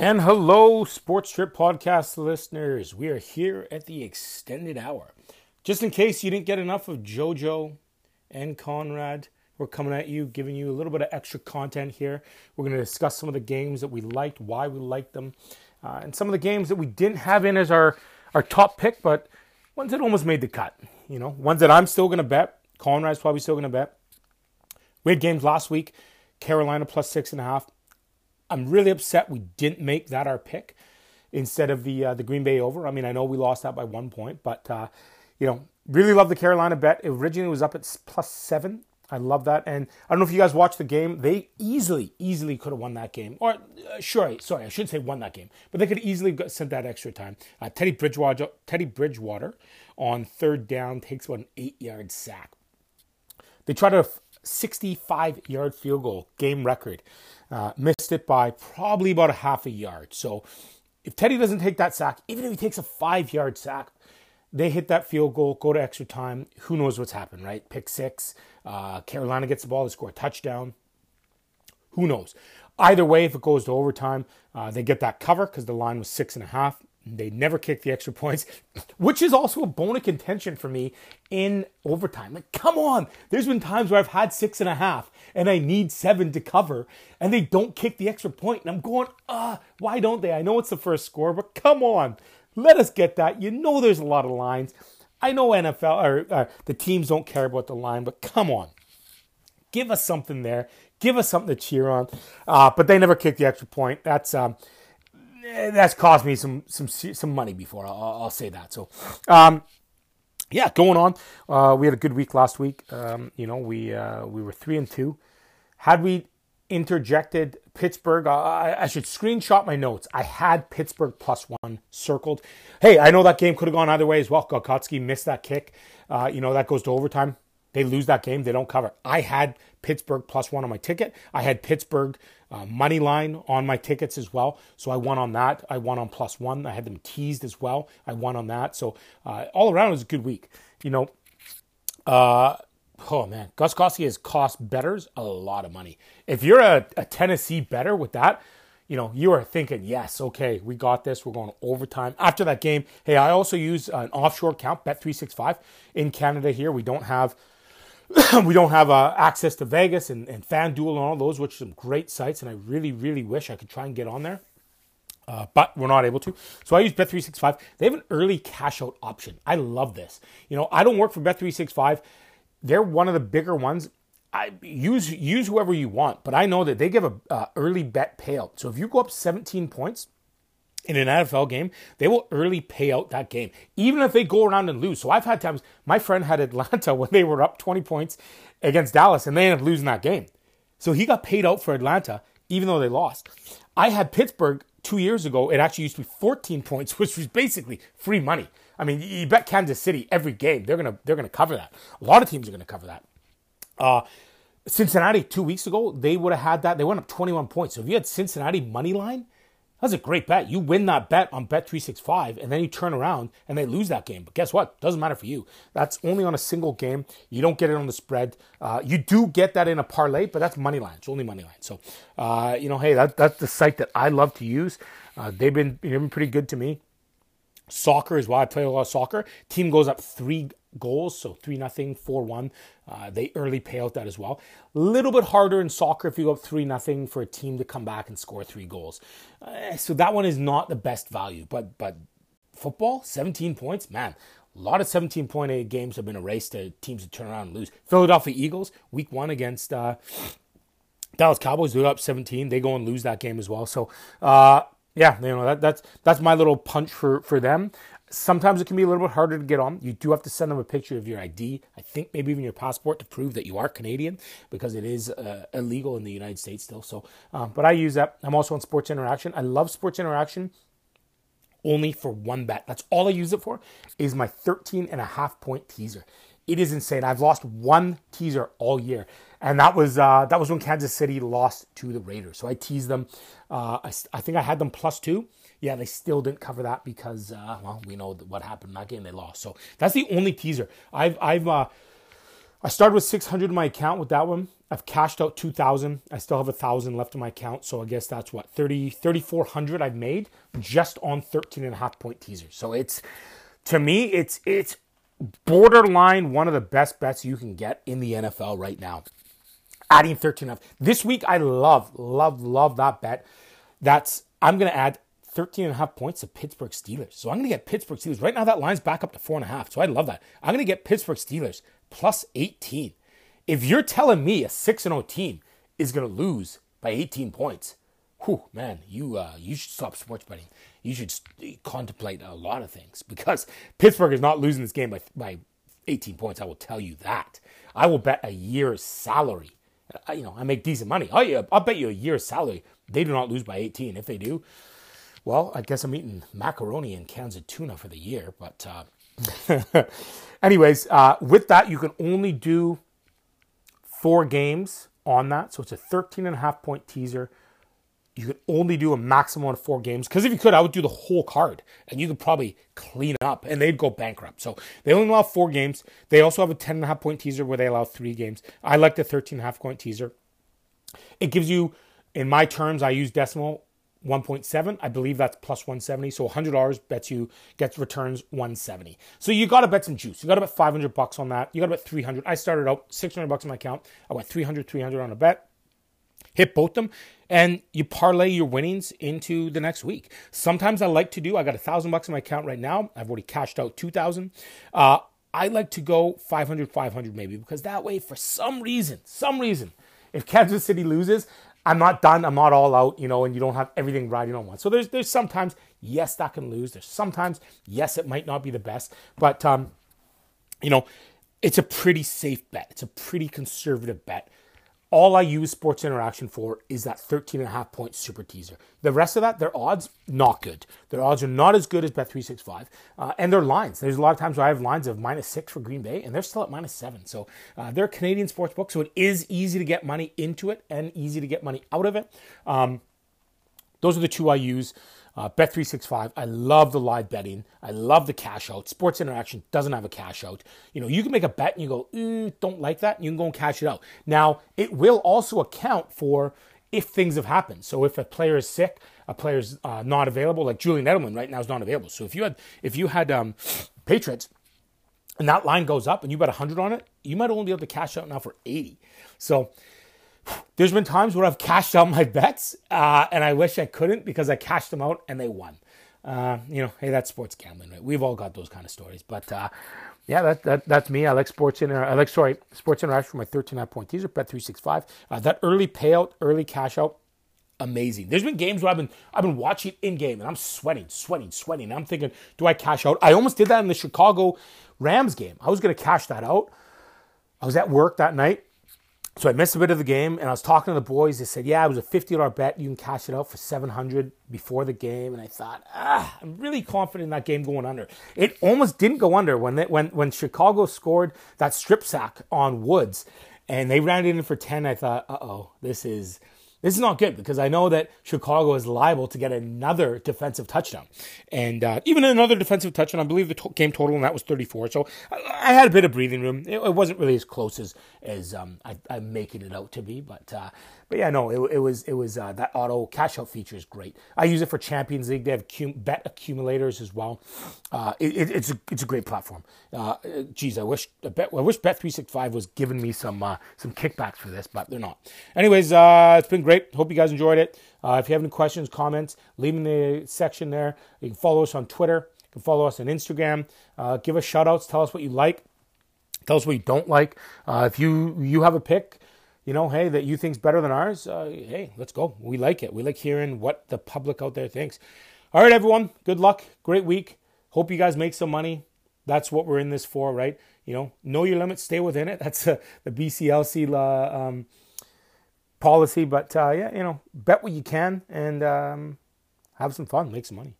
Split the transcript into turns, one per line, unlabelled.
And hello, Sports Trip Podcast listeners. We are here at the extended hour. Just in case you didn't get enough of JoJo and Conrad, we're coming at you, giving you a little bit of extra content here. We're going to discuss some of the games that we liked, why we liked them, uh, and some of the games that we didn't have in as our, our top pick, but ones that almost made the cut. You know, ones that I'm still going to bet. Conrad's probably still going to bet. We had games last week Carolina plus six and a half. I'm really upset we didn't make that our pick instead of the uh, the Green Bay over. I mean, I know we lost that by one point, but uh, you know, really love the Carolina bet. It originally was up at plus seven. I love that, and I don't know if you guys watched the game. They easily, easily could have won that game, or uh, sure, sorry, I shouldn't say won that game, but they could easily got, sent that extra time. Uh, Teddy Bridgewater, Teddy Bridgewater, on third down takes about an eight-yard sack. They tried a 65-yard field goal, game record. Uh, missed it by probably about a half a yard. So if Teddy doesn't take that sack, even if he takes a five yard sack, they hit that field goal, go to extra time. Who knows what's happened, right? Pick six. Uh, Carolina gets the ball, they score a touchdown. Who knows? Either way, if it goes to overtime, uh, they get that cover because the line was six and a half. They never kick the extra points, which is also a bone of contention for me in overtime. Like, come on. There's been times where I've had six and a half and I need seven to cover, and they don't kick the extra point. And I'm going, ah, why don't they? I know it's the first score, but come on. Let us get that. You know there's a lot of lines. I know NFL or the teams don't care about the line, but come on. Give us something there. Give us something to cheer on. Uh, but they never kick the extra point. That's um, that's cost me some some some money before. I'll, I'll say that. So, um, yeah, going on. Uh, we had a good week last week. Um, you know, we uh, we were three and two. Had we interjected Pittsburgh, I, I, should screenshot my notes. I had Pittsburgh plus one circled. Hey, I know that game could have gone either way as well. Gostkowski missed that kick. Uh, you know that goes to overtime. They lose that game. They don't cover. I had Pittsburgh plus one on my ticket. I had Pittsburgh uh, money line on my tickets as well. So I won on that. I won on plus one. I had them teased as well. I won on that. So uh, all around it was a good week. You know, uh, oh man, Gostkowski has cost bettors a lot of money. If you're a, a Tennessee bettor with that, you know, you are thinking, yes, okay, we got this. We're going overtime. After that game, hey, I also use an offshore account, Bet365, in Canada here. We don't have we don't have uh, access to Vegas and, and FanDuel and all those, which are some great sites, and I really, really wish I could try and get on there. Uh, but we're not able to. So I use Bet365. They have an early cash out option. I love this. You know, I don't work for Bet365. They're one of the bigger ones. I use use whoever you want, but I know that they give a uh, early bet payout. So if you go up 17 points, in an NFL game, they will early pay out that game, even if they go around and lose. So I've had times, my friend had Atlanta when they were up 20 points against Dallas and they ended up losing that game. So he got paid out for Atlanta, even though they lost. I had Pittsburgh two years ago. It actually used to be 14 points, which was basically free money. I mean, you bet Kansas City every game. They're gonna they're gonna cover that. A lot of teams are gonna cover that. Uh, Cincinnati two weeks ago, they would have had that. They went up 21 points. So if you had Cincinnati money line, that's a great bet. You win that bet on Bet365 and then you turn around and they lose that game. But guess what? Doesn't matter for you. That's only on a single game. You don't get it on the spread. Uh, you do get that in a parlay, but that's money line. It's only money line. So, uh, you know, hey, that, that's the site that I love to use. Uh, they've been, they've been pretty good to me. Soccer is why I play a lot of soccer. Team goes up three goals, so three nothing, four one. Uh, they early pay out that as well. A little bit harder in soccer if you go up three nothing for a team to come back and score three goals. Uh, so that one is not the best value, but but football, 17 points, man. A lot of 17 point eight games have been erased to teams to turn around and lose. Philadelphia Eagles, week one against uh, Dallas Cowboys, they're up 17. They go and lose that game as well. So, uh, yeah, you know that, that's that's my little punch for for them. Sometimes it can be a little bit harder to get on. You do have to send them a picture of your ID. I think maybe even your passport to prove that you are Canadian because it is uh, illegal in the United States still. So, um, but I use that. I'm also on Sports Interaction. I love Sports Interaction only for one bet. That's all I use it for is my 13 and a half point teaser. It is insane. I've lost one teaser all year, and that was uh, that was when Kansas City lost to the Raiders. So I teased them. Uh, I, I think I had them plus two yeah, they still didn't cover that because uh, well, we know what happened in that game. They lost. So that's the only teaser. I've I've uh, I started with 600 in my account with that one. I've cashed out 2000. I still have a 1000 left in my account. So I guess that's what 30 3400 I've made just on 13 and a half point teasers. So it's to me it's it's borderline one of the best bets you can get in the NFL right now. Adding 13 up. This week I love love love that bet. That's I'm going to add 13 and a half points to Pittsburgh Steelers. So I'm going to get Pittsburgh Steelers. Right now that line's back up to four and a half. So I love that. I'm going to get Pittsburgh Steelers plus 18. If you're telling me a 6 0 team is going to lose by 18 points, whew, man, you uh, you should stop sports betting. You should contemplate a lot of things because Pittsburgh is not losing this game by, by 18 points. I will tell you that. I will bet a year's salary. Uh, you know, I make decent money. Oh, yeah, I'll bet you a year's salary. They do not lose by 18. If they do, well, I guess I'm eating macaroni and cans of tuna for the year. But, uh, anyways, uh, with that, you can only do four games on that. So it's a 13 and a half point teaser. You could only do a maximum of four games. Because if you could, I would do the whole card and you could probably clean up and they'd go bankrupt. So they only allow four games. They also have a 10 and a half point teaser where they allow three games. I like the 13 and a half point teaser. It gives you, in my terms, I use decimal 1.7 i believe that's plus 170 so $100 bets you gets returns 170 so you got to bet some juice you got to bet 500 bucks on that you got to bet 300 i started out 600 bucks in my account i went 300 300 on a bet hit both them and you parlay your winnings into the next week sometimes i like to do i got a thousand bucks in my account right now i've already cashed out 2000 uh, i like to go 500 500 maybe because that way for some reason some reason if kansas city loses I'm not done. I'm not all out, you know, and you don't have everything riding on one. So there's there's sometimes yes that can lose. There's sometimes yes it might not be the best, but um, you know, it's a pretty safe bet. It's a pretty conservative bet. All I use Sports Interaction for is that 13 and a half point super teaser. The rest of that, their odds, not good. Their odds are not as good as Bet365. Uh, and their lines. There's a lot of times where I have lines of minus six for Green Bay, and they're still at minus seven. So uh, they're a Canadian sports book, so it is easy to get money into it and easy to get money out of it. Um, those are the two I use. Uh, Bet365, I love the live betting. I love the cash out. Sports Interaction doesn't have a cash out. You know, you can make a bet and you go, mm, don't like that, and you can go and cash it out. Now, it will also account for if things have happened. So if a player is sick, a player's uh, not available, like Julian Edelman right now is not available. So if you had if you had um, Patriots and that line goes up and you bet 100 on it, you might only be able to cash out now for 80. So there's been times where I've cashed out my bets, uh, and I wish I couldn't because I cashed them out and they won. Uh, you know, hey, that's sports gambling, right? We've all got those kind of stories. But uh, yeah, that, that that's me. I like sports inter. I like sorry, sports interaction for my 13 point teaser bet 365. Uh, that early payout, early cash out, amazing. There's been games where I've been I've been watching in game and I'm sweating, sweating, sweating. I'm thinking, do I cash out? I almost did that in the Chicago Rams game. I was going to cash that out. I was at work that night. So I missed a bit of the game, and I was talking to the boys. They said, "Yeah, it was a fifty dollar bet. You can cash it out for seven hundred before the game." And I thought, ah, I'm really confident in that game going under. It almost didn't go under when they, when when Chicago scored that strip sack on Woods, and they ran it in for ten. I thought, uh oh, this is this is not good because I know that Chicago is liable to get another defensive touchdown. And uh, even another defensive touchdown, I believe the to- game total and that was 34. So I, I, had a bit of breathing room. It, it wasn't really as close as, as um, I, am making it out to be. But uh, but yeah, no, it, it was it was uh, that auto cash out feature is great. I use it for Champions League. They have cum- bet accumulators as well. Uh, it, it's a it's a great platform. Uh, geez, I wish I, bet, I wish Bet three six five was giving me some uh, some kickbacks for this, but they're not. Anyways, uh, it's been great. Hope you guys enjoyed it. If you have any questions, comments, leave them in the section there. You can follow us on Twitter. You can follow us on Instagram. Give us shout outs. Tell us what you like. Tell us what you don't like. if you you have a pick you know, hey, that you think's better than ours, uh, hey, let's go. We like it. We like hearing what the public out there thinks. All right, everyone. Good luck. Great week. Hope you guys make some money. That's what we're in this for, right? You know, know your limits, stay within it. That's uh, the BCLC uh, um, policy. But uh, yeah, you know, bet what you can and um, have some fun, make some money.